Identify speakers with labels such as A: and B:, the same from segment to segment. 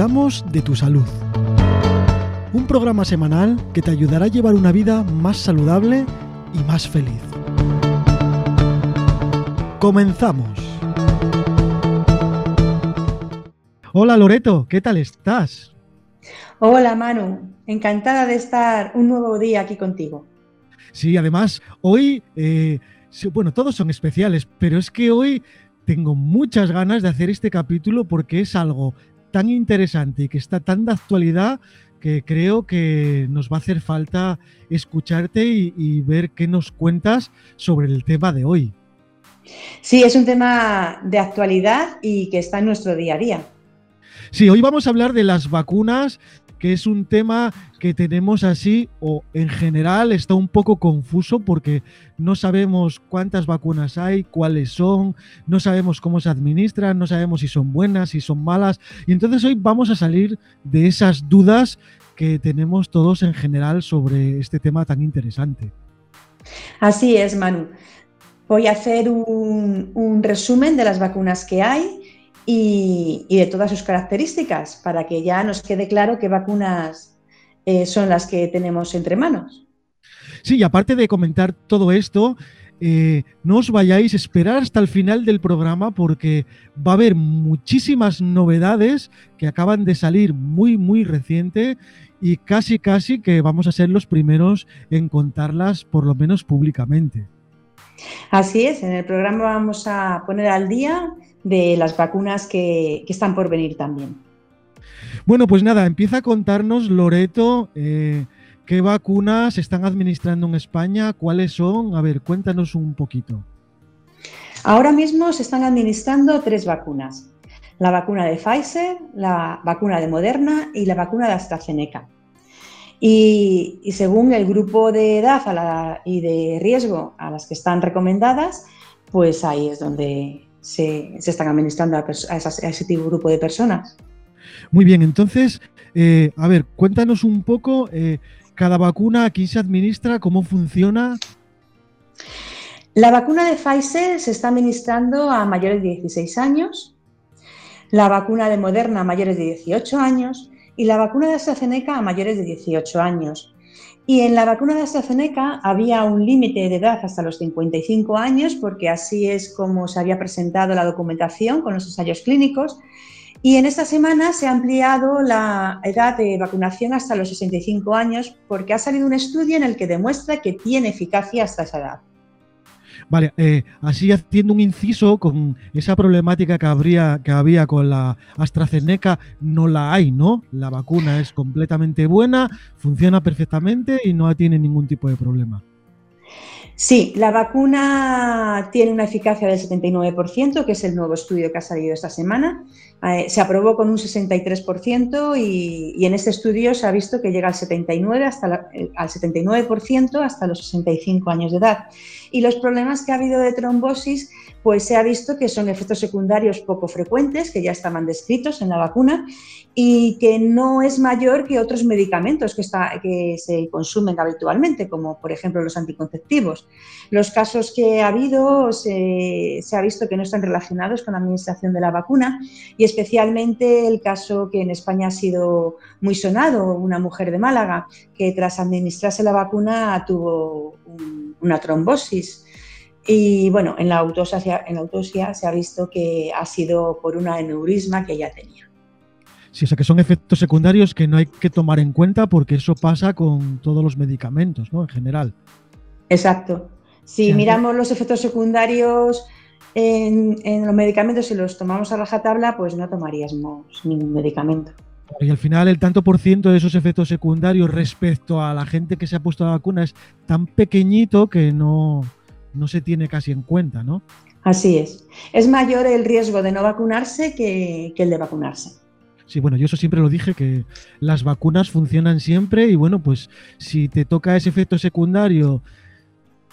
A: Cuidamos de tu salud. Un programa semanal que te ayudará a llevar una vida más saludable y más feliz. Comenzamos. Hola Loreto, ¿qué tal estás?
B: Hola Manu, encantada de estar un nuevo día aquí contigo.
A: Sí, además, hoy, eh, bueno, todos son especiales, pero es que hoy tengo muchas ganas de hacer este capítulo porque es algo tan interesante y que está tan de actualidad que creo que nos va a hacer falta escucharte y, ver qué nos cuentas sobre el tema de hoy.
B: Sí, es un tema de actualidad y que está en nuestro día a día.
A: Sí, hoy vamos a hablar de las vacunas que es un tema que tenemos así o en general está un poco confuso porque no sabemos cuántas vacunas hay, cuáles son, no sabemos cómo se administran, no sabemos si son buenas, si son malas. Y entonces hoy vamos a salir de esas dudas que tenemos todos en general sobre este tema tan interesante.
B: Así es, Manu. Voy a hacer un, resumen de las vacunas que hay y, de todas sus características para que ya nos quede claro qué vacunas eh, son las que tenemos entre manos.
A: Sí, y aparte de comentar todo esto, eh, no os vayáis a esperar hasta el final del programa porque va a haber muchísimas novedades que acaban de salir muy, muy reciente y casi, casi que vamos a ser los primeros en contarlas, por lo menos públicamente.
B: Así es, en el programa vamos a poner al día de las vacunas que, están por venir también.
A: Bueno, pues nada, empieza a contarnos, Loreto, eh, qué vacunas se están administrando en España, cuáles son. A ver, cuéntanos un poquito.
B: Ahora mismo se están administrando tres vacunas. La vacuna de Pfizer, la vacuna de Moderna y la vacuna de AstraZeneca. Y, según el grupo de edad y de riesgo a las que están recomendadas, pues ahí es donde se, están administrando a, ese tipo, grupo de personas.
A: Muy bien, entonces, eh, a ver, cuéntanos un poco, eh, cada vacuna aquí se administra, cómo funciona.
B: La vacuna de Pfizer se está administrando a mayores de 16 años, la vacuna de Moderna a mayores de 18 años y la vacuna de AstraZeneca a mayores de 18 años. Y en la vacuna de AstraZeneca había un límite de edad hasta los 55 años, porque así es como se había presentado la documentación con los ensayos clínicos. Y en esta semana se ha ampliado la edad de vacunación hasta los 65 años, porque ha salido un estudio en el que demuestra que tiene eficacia hasta esa edad.
A: Vale, eh, así haciendo un inciso con esa problemática que, habría, que había con la AstraZeneca, no la hay, ¿no? La vacuna es completamente buena, funciona perfectamente y no tiene ningún tipo de problema.
B: Sí, la vacuna tiene una eficacia del 79%, que es el nuevo estudio que ha salido esta semana. Eh, se aprobó con un 63% y, en este estudio se ha visto que llega al 79%, hasta eh, al 79% hasta los 65 años de edad. Y los problemas que ha habido de trombosis, pues se ha visto que son efectos secundarios poco frecuentes, que ya estaban descritos en la vacuna y que no es mayor que otros medicamentos que, que se consumen habitualmente, como por ejemplo los anticonceptivos. Los casos que ha habido se, ha visto que no están relacionados con la administración de la vacuna y especialmente el caso que en España ha sido muy sonado, una mujer de Málaga que tras administrarse la vacuna tuvo una trombosis. Y bueno, en la, autopsia, en la autopsia se ha visto que ha sido por una aneurisma que ella tenía.
A: Sí, o sea que son efectos secundarios que no hay que tomar en cuenta porque eso pasa con todos los medicamentos, ¿no? En general.
B: Exacto. Si miramos los efectos secundarios en, los medicamentos y los tomamos a rajatabla, pues no tomaríamos ningún medicamento.
A: Y al final el tanto por ciento de esos efectos secundarios respecto a la gente que se ha puesto la vacuna es tan pequeñito que no, no se tiene casi en cuenta, ¿no?
B: Así es. Es mayor el riesgo de no vacunarse que el de vacunarse.
A: Sí, bueno, yo eso siempre lo dije, que las vacunas funcionan siempre y bueno, pues si te toca ese efecto secundario,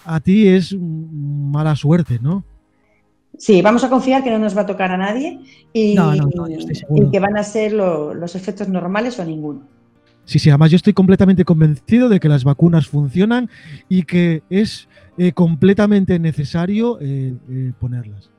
A: a ti es mala suerte, ¿no?
B: Sí, vamos a confiar que no nos va a tocar a nadie y, que van a ser los efectos normales o ninguno.
A: Sí, sí, además yo estoy completamente convencido de que las vacunas funcionan y que es eh, completamente necesario eh, eh, ponerlas.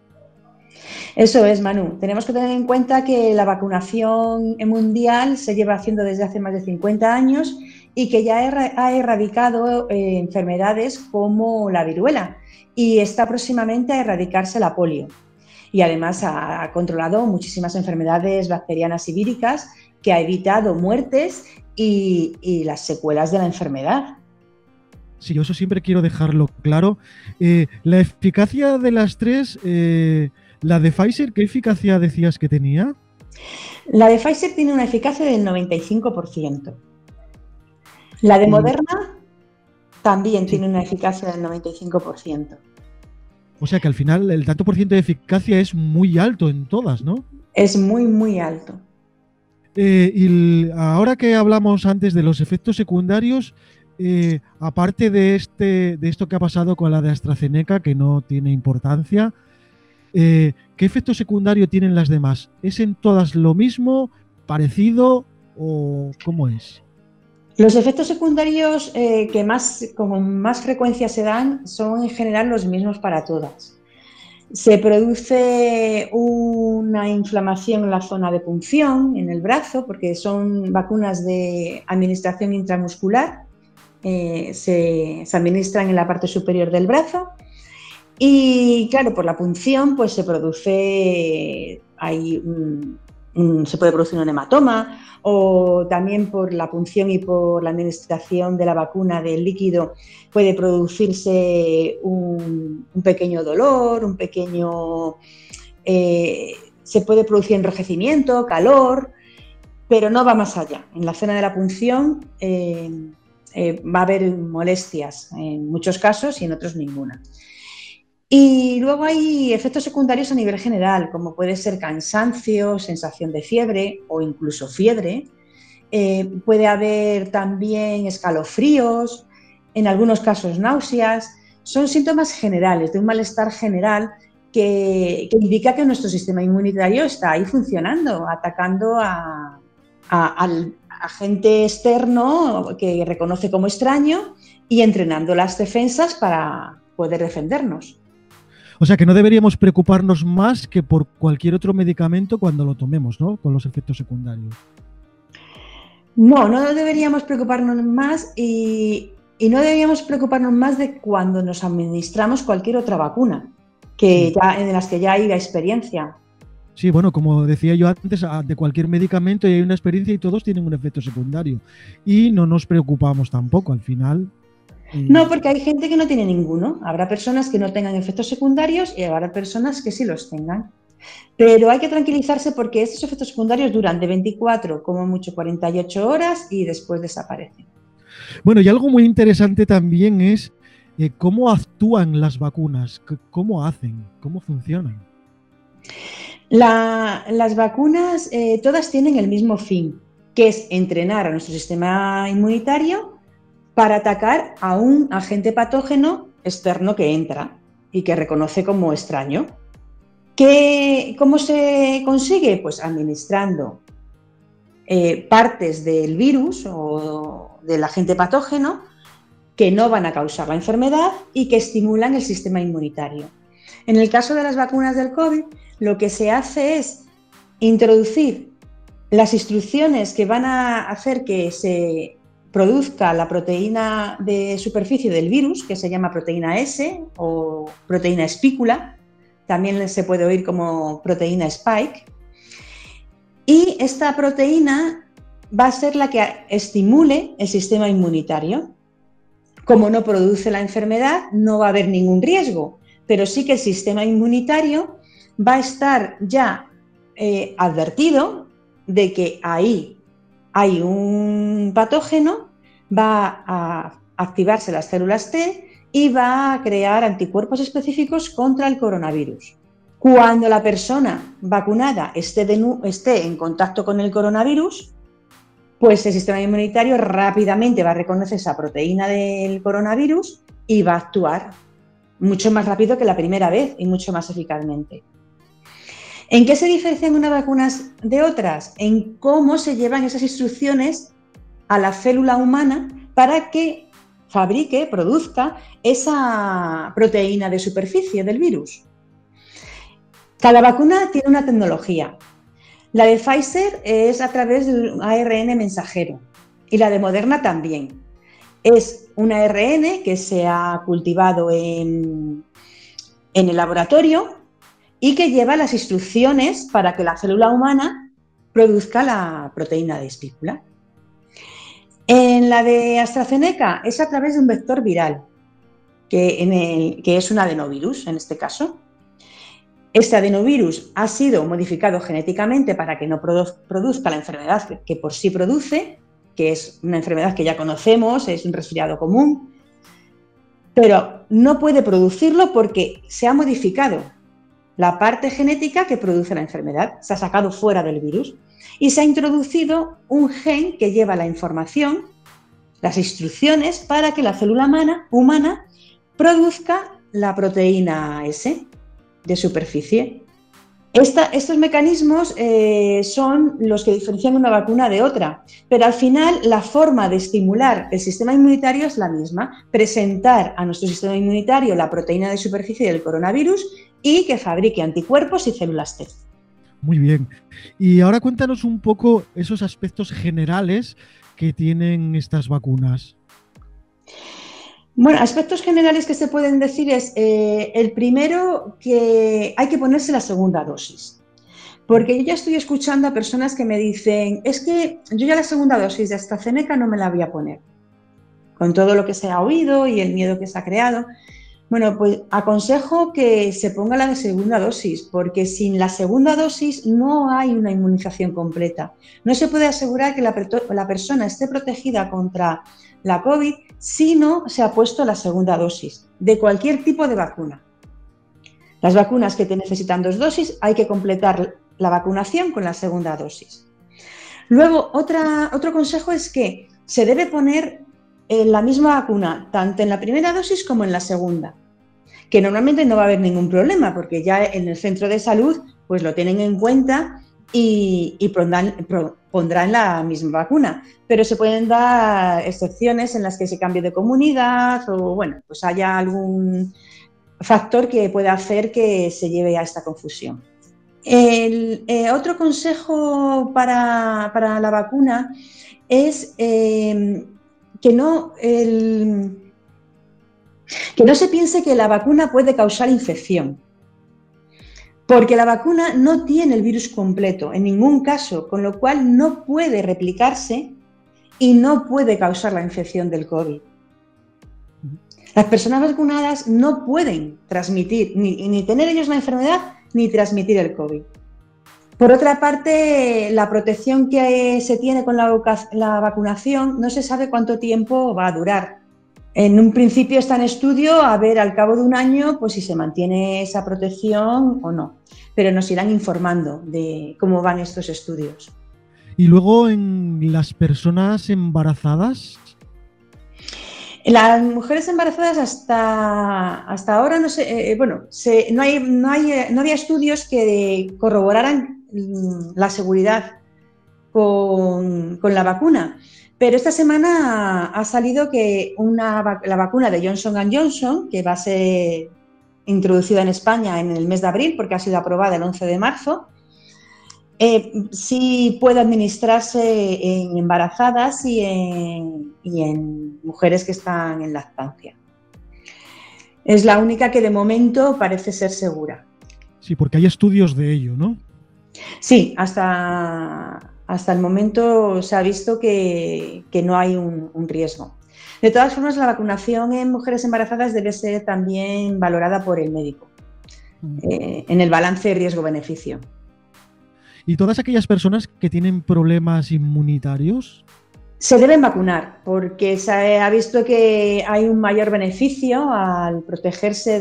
B: Eso es, Manu. Tenemos que tener en cuenta que la vacunación mundial se lleva haciendo desde hace más de 50 años y que ya ha erradicado enfermedades como la viruela y está próximamente a erradicarse la polio. Y además ha controlado muchísimas enfermedades bacterianas y víricas que ha evitado muertes y, las secuelas de la enfermedad.
A: Sí, yo eso siempre quiero dejarlo claro. Eh, la eficacia de las tres, eh, la de Pfizer, ¿qué eficacia decías que tenía?
B: La de Pfizer tiene una eficacia del 95%. La de Moderna también tiene una eficacia del 95%.
A: O sea que al final el tanto por ciento de eficacia es muy alto en todas, ¿no?
B: Es muy, muy alto.
A: Eh, y ahora que hablamos antes de los efectos secundarios, eh, aparte de, este, de esto que ha pasado con la de AstraZeneca, que no tiene importancia, eh, ¿qué efecto secundario tienen las demás? ¿Es en todas lo mismo, parecido o cómo es?
B: Los efectos secundarios que más, con más frecuencia se dan son en general los mismos para todas. Se produce una inflamación en la zona de punción, en el brazo, porque son vacunas de administración intramuscular, eh, se, administran en la parte superior del brazo. Y claro, por la punción, pues se produce, hay se puede producir un hematoma, o también por la punción y por la administración de la vacuna del líquido puede producirse un, pequeño dolor, un pequeño... Eh, se puede producir enrojecimiento, calor, pero no va más allá. En la zona de la punción eh, eh, va a haber molestias en muchos casos y en otros ninguna. Y luego hay efectos secundarios a nivel general, como puede ser cansancio, sensación de fiebre o incluso fiebre. Eh, puede haber también escalofríos, en algunos casos náuseas. Son síntomas generales de un malestar general que, indica que nuestro sistema inmunitario está ahí funcionando, atacando al agente externo que reconoce como extraño y entrenando las defensas para poder defendernos.
A: O sea que no deberíamos preocuparnos más que por cualquier otro medicamento cuando lo tomemos, ¿no? Con los efectos secundarios.
B: No, no deberíamos preocuparnos más y, no deberíamos preocuparnos más de cuando nos administramos cualquier otra vacuna, que ya, en las que ya hay la experiencia.
A: Sí, bueno, como decía yo antes, de cualquier medicamento hay una experiencia y todos tienen un efecto secundario. Y no nos preocupamos tampoco, al final
B: no, porque hay gente que no tiene ninguno. Habrá personas que no tengan efectos secundarios y habrá personas que sí los tengan. Pero hay que tranquilizarse porque estos efectos secundarios duran de 24, como mucho 48 horas y después desaparecen.
A: Bueno, y algo muy interesante también es eh, cómo actúan las vacunas, cómo hacen, cómo funcionan.
B: las vacunas eh, todas tienen el mismo fin, que es entrenar a nuestro sistema inmunitario para atacar a un agente patógeno externo que entra y que reconoce como extraño. ¿Cómo se consigue? Pues administrando eh, partes del virus o del agente patógeno que no van a causar la enfermedad y que estimulan el sistema inmunitario. En el caso de las vacunas del COVID, lo que se hace es introducir las instrucciones que van a hacer que se produzca la proteína de superficie del virus, que se llama proteína S o proteína espícula, también se puede oír como proteína spike, y esta proteína va a ser la que estimule el sistema inmunitario. Como no produce la enfermedad, no va a haber ningún riesgo, pero sí que el sistema inmunitario va a estar ya eh, advertido de que ahí hay un patógeno, va a activarse las células T y va a crear anticuerpos específicos contra el coronavirus. Cuando la persona vacunada esté, en contacto con el coronavirus, pues el sistema inmunitario rápidamente va a reconocer esa proteína del coronavirus y va a actuar mucho más rápido que la primera vez y mucho más eficazmente. ¿En qué se diferencian unas vacunas de otras? En cómo se llevan esas instrucciones a la célula humana para que fabrique, produzca esa proteína de superficie del virus. Cada vacuna tiene una tecnología. La de Pfizer es a través del ARN mensajero y la de Moderna también. Es un ARN que se ha cultivado en el laboratorio y que lleva las instrucciones para que la célula humana produzca la proteína de espícula. En la de AstraZeneca es a través de un vector viral, que, es un adenovirus en este caso. Este adenovirus ha sido modificado genéticamente para que no produzca la enfermedad que por sí produce, que es una enfermedad que ya conocemos, es un resfriado común, pero no puede producirlo porque se ha modificado la parte genética que produce la enfermedad, se ha sacado fuera del virus y se ha introducido un gen que lleva la información, las instrucciones para que la célula humana, produzca la proteína S de superficie. estos mecanismos eh, son los que diferencian una vacuna de otra, pero al final la forma de estimular el sistema inmunitario es la misma, presentar a nuestro sistema inmunitario la proteína de superficie del coronavirus y que fabrique anticuerpos y células T.
A: Muy bien. Y ahora cuéntanos un poco esos aspectos generales que tienen estas vacunas.
B: Bueno, aspectos generales que se pueden decir es eh, el primero que hay que ponerse la segunda dosis. Porque yo ya estoy escuchando a personas que me dicen, es que yo ya la segunda dosis de AstraZeneca no me la voy a poner. Con todo lo que se ha oído y el miedo que se ha creado. Bueno, pues aconsejo que se ponga la de segunda dosis, porque sin la segunda dosis no hay una inmunización completa. No se puede asegurar que la, persona esté protegida contra la COVID si no se ha puesto la segunda dosis de cualquier tipo de vacuna. Las vacunas que te necesitan dos dosis hay que completar la vacunación con la segunda dosis. Luego, otro consejo es que se debe poner la misma vacuna, tanto en la primera dosis como en la segunda, que normalmente no va a haber ningún problema porque ya en el centro de salud pues lo tienen en cuenta y, pondrán, la misma vacuna, pero se pueden dar excepciones en las que se cambie de comunidad o bueno, pues haya algún factor que pueda hacer que se lleve a esta confusión. El eh, otro consejo para, la vacuna es eh, que no, que no se piense que la vacuna puede causar infección, porque la vacuna no tiene el virus completo en ningún caso, con lo cual no puede replicarse y no puede causar la infección del COVID. Las personas vacunadas no pueden transmitir, ni, ni tener ellos la enfermedad, ni transmitir el COVID. Por otra parte, la protección que se tiene con la, vacunación no se sabe cuánto tiempo va a durar. En un principio está en estudio a ver al cabo de un año pues si se mantiene esa protección o no, pero nos irán informando de cómo van estos estudios.
A: Y luego en las personas embarazadas.
B: Las mujeres embarazadas hasta, hasta ahora no sé, eh, eh, bueno, no, hay, no, hay, no había estudios que corroboraran la seguridad con, la vacuna. Pero esta semana ha salido que una, la vacuna de Johnson Johnson, que va a ser introducida en España en el mes de abril, porque ha sido aprobada el 11 de marzo, eh, sí puede administrarse en embarazadas y en, y en mujeres que están en lactancia. Es la única que de momento parece ser segura.
A: Sí, porque hay estudios de ello, ¿no?
B: Sí, hasta, hasta el momento se ha visto que, no hay un, riesgo. De todas formas, la vacunación en mujeres embarazadas debe ser también valorada por el médico eh, en el balance riesgo-beneficio.
A: ¿Y todas aquellas personas que tienen problemas inmunitarios?
B: Se deben vacunar porque se ha visto que hay un mayor beneficio al protegerse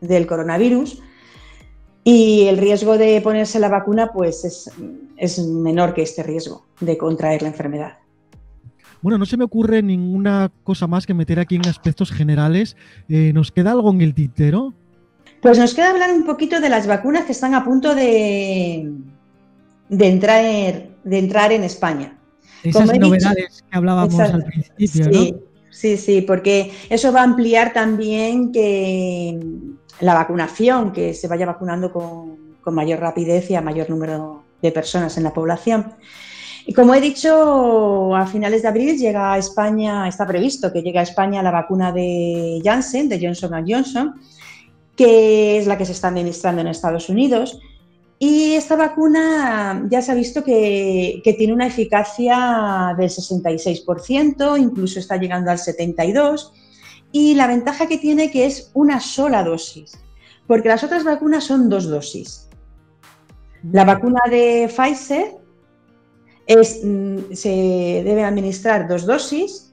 B: del coronavirus y el riesgo de ponerse la vacuna pues es, menor que este riesgo de contraer la enfermedad.
A: Bueno, no se me ocurre ninguna cosa más que meter aquí en aspectos generales. Eh, ¿Nos queda algo en el tintero?
B: Pues nos queda hablar un poquito de las vacunas que están a punto de, de, entrar, de entrar en España.
A: Esas novedades que hablábamos al principio,
B: sí. sí, sí, porque eso va a ampliar también que la vacunación, que se vaya vacunando con, con mayor rapidez y a mayor número de personas en la población. Y como he dicho, a finales de abril llega a España, está previsto que llegue a España la vacuna de Janssen, de Johnson Johnson, que es la que se está administrando en Estados Unidos. Y esta vacuna ya se ha visto que, tiene una eficacia del 66%, incluso está llegando al 72%. Y la ventaja que tiene que es una sola dosis, porque las otras vacunas son dos dosis. La vacuna de Pfizer mm, se debe administrar dos dosis,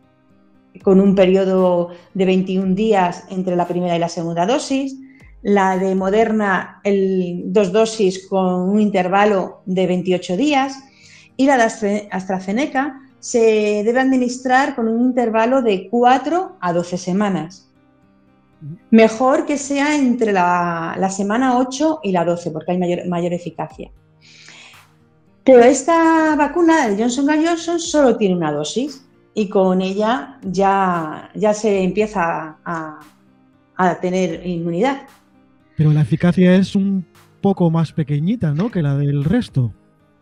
B: con un periodo de 21 días entre la primera y la segunda dosis. La de Moderna, dos dosis con un intervalo de 28 días. Y la de AstraZeneca se debe administrar con un intervalo de 4 a 12 semanas. Mejor que sea entre la, semana 8 y la 12, porque hay mayor, mayor eficacia. Pero esta vacuna de Johnson Johnson solo tiene una dosis y con ella ya, ya se empieza a, tener inmunidad.
A: Pero la eficacia es un poco más pequeñita, ¿no? Que la del resto.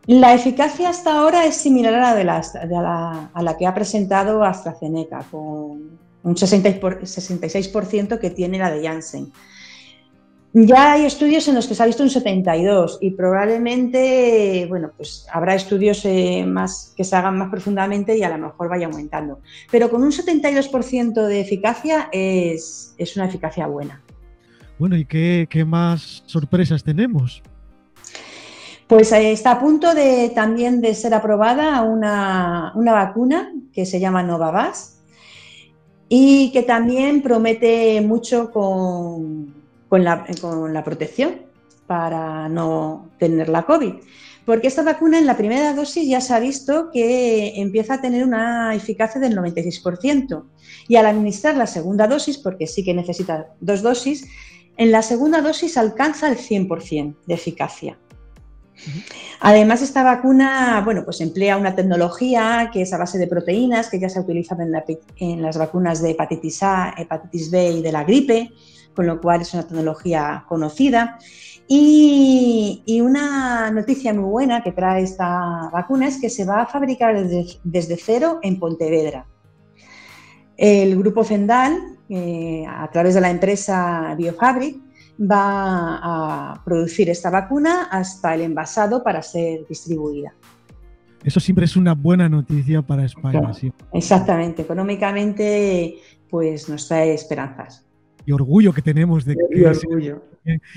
B: La eficacia hasta ahora es similar a la, de, la, a la que ha presentado AstraZeneca, con un 66% que tiene la de Janssen. Ya hay estudios en los que se ha visto un 72 y probablemente, bueno, pues habrá estudios eh, más que se hagan más profundamente y a lo mejor vaya aumentando. Pero con un 72% de eficacia es, una eficacia buena.
A: Bueno, ¿y qué, más sorpresas tenemos?
B: Pues eh, está a punto de también de ser aprobada una, una vacuna que se llama Novavax y que también promete mucho con, con, la, con la protección para no tener la COVID. Porque esta vacuna en la primera dosis ya se ha visto que empieza a tener una eficacia del 96%. Y al administrar la segunda dosis, porque sí que necesita dos dosis, en la segunda dosis alcanza el 100% de eficacia. Además, esta vacuna, bueno, pues emplea una tecnología que es a base de proteínas, que ya se ha utilizado en, las vacunas de hepatitis A, hepatitis B y de la gripe, con lo cual es una tecnología conocida. Y, una noticia muy buena que trae esta vacuna es que se va a fabricar desde, cero en Pontevedra. El grupo Fendal, eh, a través de la empresa Biofabric, va a producir esta vacuna hasta el envasado para ser distribuida.
A: Eso siempre es una buena noticia para España.
B: Exactamente, económicamente pues nos trae esperanzas.
A: Y orgullo que tenemos de que sea,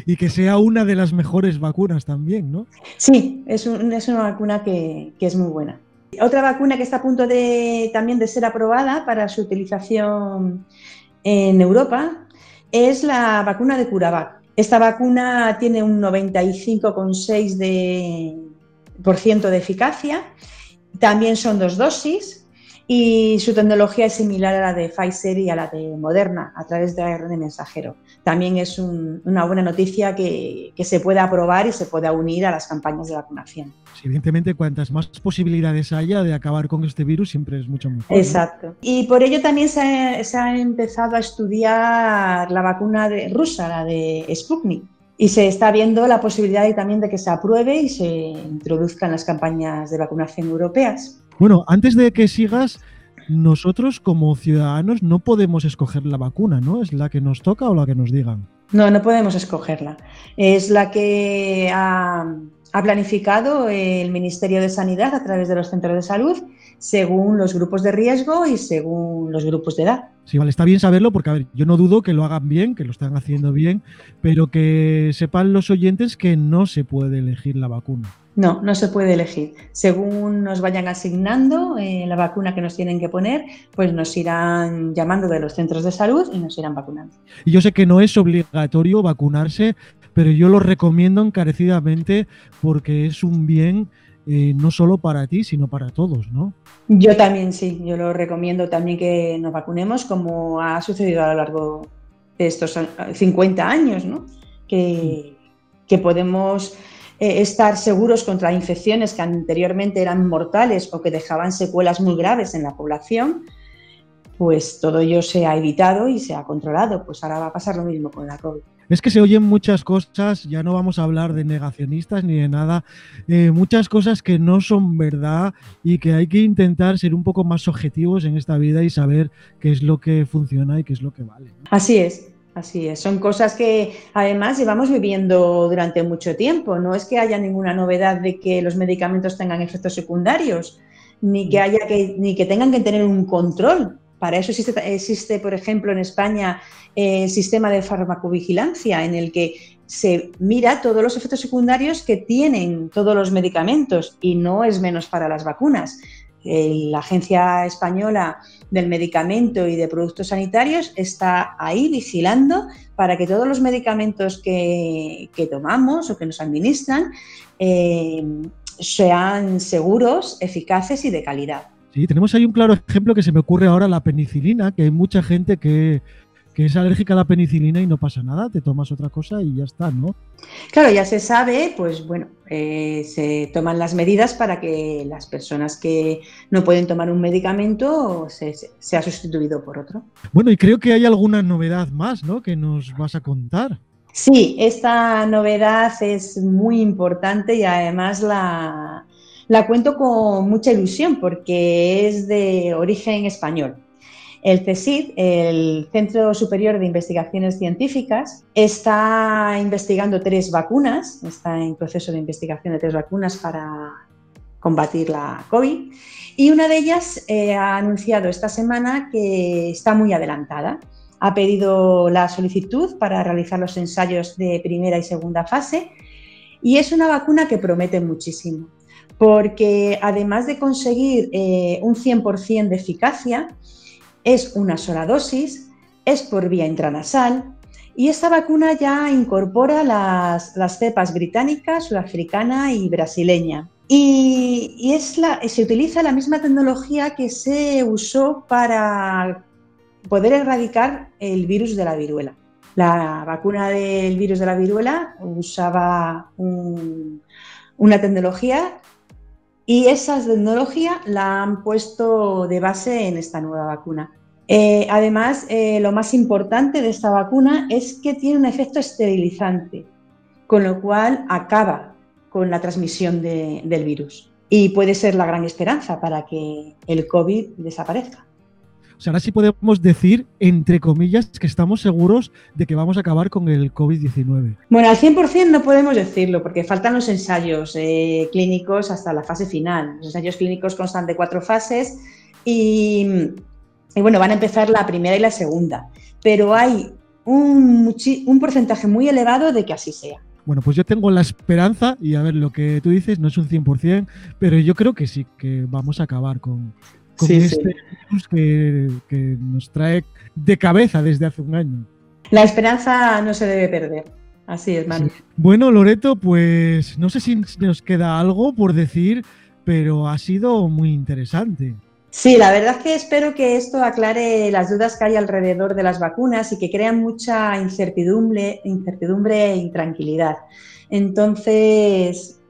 A: y que sea una de las mejores vacunas también, ¿no?
B: Sí, es, una vacuna que, que, es muy buena. Otra vacuna que está a punto de también de ser aprobada para su utilización en Europa es la vacuna de CuraVac. Esta vacuna tiene un 95,6% de, de eficacia. También son dos dosis y su tecnología es similar a la de Pfizer y a la de Moderna a través de ARN mensajero. También es una buena noticia que, se pueda aprobar y se pueda unir a las campañas de vacunación.
A: Evidentemente, cuantas más posibilidades haya de acabar con este virus, siempre es mucho mejor.
B: Exacto. Y por ello también se ha, empezado a estudiar la vacuna de, rusa, la de Sputnik. Y se está viendo la posibilidad también de que se apruebe y se introduzca en las campañas de vacunación europeas.
A: Bueno, antes de que sigas, nosotros como ciudadanos no podemos escoger la vacuna, ¿no? ¿Es la que nos toca o la que nos digan?
B: No, no podemos escogerla. Es la que ha, planificado el Ministerio de Sanidad a través de los centros de salud según los grupos de riesgo y según los grupos de edad.
A: Sí, vale, está bien saberlo porque, a ver, yo no dudo que lo hagan bien, que lo están haciendo bien, pero que sepan los oyentes que no se puede elegir la vacuna.
B: No, no se puede elegir. Según nos vayan asignando eh, la vacuna que nos tienen que poner, pues nos irán llamando de los centros de salud y nos irán vacunando.
A: Y yo sé que no es obligatorio vacunarse, pero yo lo recomiendo encarecidamente porque es un bien eh, no solo para ti, sino para todos, ¿no?
B: Yo también sí, yo lo recomiendo también que nos vacunemos como ha sucedido a lo largo de estos 50 años, ¿no? Que, que podemos eh, estar seguros contra infecciones que anteriormente eran mortales o que dejaban secuelas muy graves en la población, pues todo ello se ha evitado y se ha controlado. Pues ahora va a pasar lo mismo con la COVID.
A: Es que se oyen muchas cosas, ya no vamos a hablar de negacionistas ni de nada, eh, muchas cosas que no son verdad y que hay que intentar ser un poco más objetivos en esta vida y saber qué es lo que funciona y qué es lo que vale.
B: Así es, Así es, son cosas que además llevamos viviendo durante mucho tiempo. No es que haya ninguna novedad de que los medicamentos tengan efectos secundarios, ni que haya que, ni que tengan que tener un control. Para eso existe, por ejemplo, en España el eh, sistema de farmacovigilancia en el que se mira todos los efectos secundarios que tienen todos los medicamentos y no es menos para las vacunas. La Agencia Española del Medicamento y de Productos Sanitarios está ahí vigilando para que todos los medicamentos que, tomamos o que nos administran eh, sean seguros, eficaces y de calidad.
A: Sí, tenemos ahí un claro ejemplo que se me ocurre ahora, la penicilina, que hay mucha gente que, que es alérgica a la penicilina y no pasa nada, te tomas otra cosa y ya está, ¿no?
B: Claro, ya se sabe, pues bueno, eh, se toman las medidas para que las personas que no pueden tomar un medicamento se, sea sustituido por otro.
A: Bueno, y creo que hay alguna novedad más, ¿no? Que nos vas a contar.
B: Sí, esta novedad es muy importante y además la, la cuento con mucha ilusión porque es de origen español. El CSIC, el Centro Superior de Investigaciones Científicas, está investigando tres vacunas, está en proceso de investigación de tres vacunas para combatir la COVID y una de ellas eh, ha anunciado esta semana que está muy adelantada. Ha pedido la solicitud para realizar los ensayos de primera y segunda fase y es una vacuna que promete muchísimo porque además de conseguir eh, un 100% de eficacia, es una sola dosis, es por vía intranasal y esta vacuna ya incorpora las, cepas británica, sudafricana y brasileña. Y, es la, se utiliza la misma tecnología que se usó para poder erradicar el virus de la viruela. La vacuna del virus de la viruela usaba una tecnología y esa tecnología la han puesto de base en esta nueva vacuna. Eh, además, eh, lo más importante de esta vacuna es que tiene un efecto esterilizante, con lo cual acaba con la transmisión del virus. Y puede ser la gran esperanza para que el COVID desaparezca.
A: O sea, ahora sí podemos decir, entre comillas, que estamos seguros de que vamos a acabar con el COVID-19.
B: Bueno, al 100% no podemos decirlo, porque faltan los ensayos eh, clínicos hasta la fase final. Los ensayos clínicos constan de cuatro fases y y bueno, van a empezar la primera y la segunda, pero hay un, un porcentaje muy elevado de que así sea.
A: Bueno, pues yo tengo la esperanza, y a ver, lo que tú dices no es un 100%, pero yo creo que sí, que vamos a acabar con, este virus que, que, nos trae de cabeza desde hace un año.
B: La esperanza no se debe perder. Así es, Manu.
A: Bueno, Loreto, pues no sé si nos queda algo por decir, pero ha sido muy interesante.
B: Sí, la verdad es que espero que esto aclare las dudas que hay alrededor de las vacunas y que crean mucha incertidumbre, incertidumbre e intranquilidad. Entonces,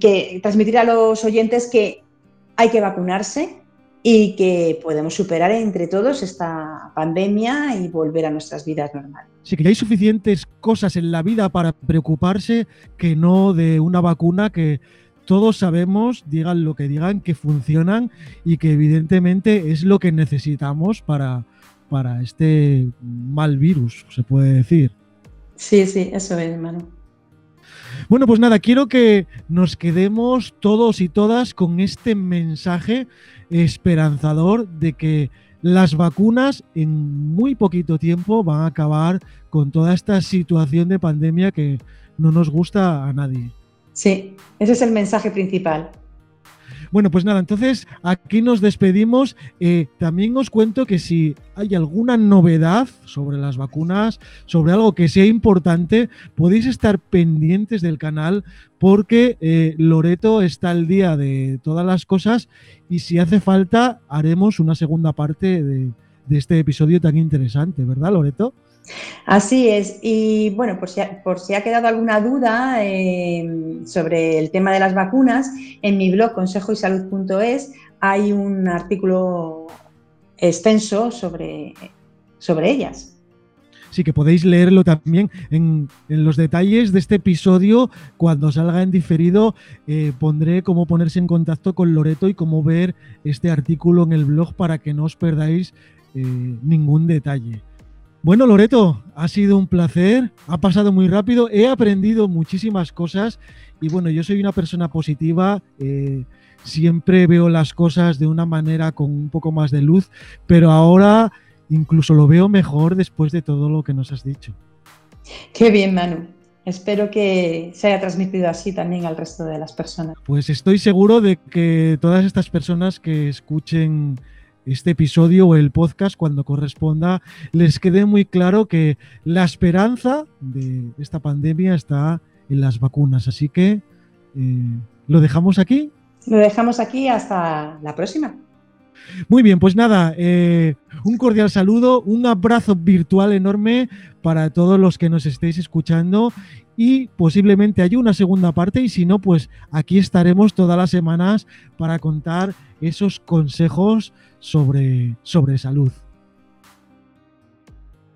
B: que transmitir a los oyentes que hay que vacunarse y que podemos superar entre todos esta pandemia y volver a nuestras vidas normales.
A: Sí, que hay suficientes cosas en la vida para preocuparse que no de una vacuna que todos sabemos, digan lo que digan, que funcionan y que evidentemente es lo que necesitamos para, para este mal virus, se puede decir.
B: Sí, sí, eso es, hermano.
A: Bueno, pues nada, quiero que nos quedemos todos y todas con este mensaje esperanzador de que las vacunas en muy poquito tiempo van a acabar con toda esta situación de pandemia que no nos gusta a nadie.
B: Sí, ese es el mensaje principal.
A: Bueno, pues nada, entonces aquí nos despedimos. Eh, también os cuento que si hay alguna novedad sobre las vacunas, sobre algo que sea importante, podéis estar pendientes del canal porque eh, Loreto está al día de todas las cosas y si hace falta haremos una segunda parte de, de este episodio tan interesante, ¿verdad, Loreto?
B: Así es. Y bueno, por si ha, por si ha quedado alguna duda eh, sobre el tema de las vacunas, en mi blog consejoysalud.es hay un artículo extenso sobre, sobre ellas.
A: Sí, que podéis leerlo también en, los detalles de este episodio. Cuando salga en diferido, eh, pondré cómo ponerse en contacto con Loreto y cómo ver este artículo en el blog para que no os perdáis eh, ningún detalle. Bueno, Loreto, ha sido un placer, ha pasado muy rápido, he aprendido muchísimas cosas y bueno, yo soy una persona positiva, eh, siempre veo las cosas de una manera con un poco más de luz, pero ahora incluso lo veo mejor después de todo lo que nos has dicho.
B: Qué bien, Manu. Espero que se haya transmitido así también al resto de las personas.
A: Pues estoy seguro de que todas estas personas que escuchen este episodio o el podcast cuando corresponda les quede muy claro que la esperanza de esta pandemia está en las vacunas. Así que eh, lo dejamos aquí.
B: Lo dejamos aquí hasta la próxima.
A: Muy bien, pues nada, eh, un cordial saludo, un abrazo virtual enorme para todos los que nos estéis escuchando y posiblemente haya una segunda parte y si no, pues aquí estaremos todas las semanas para contar esos consejos sobre, sobre salud.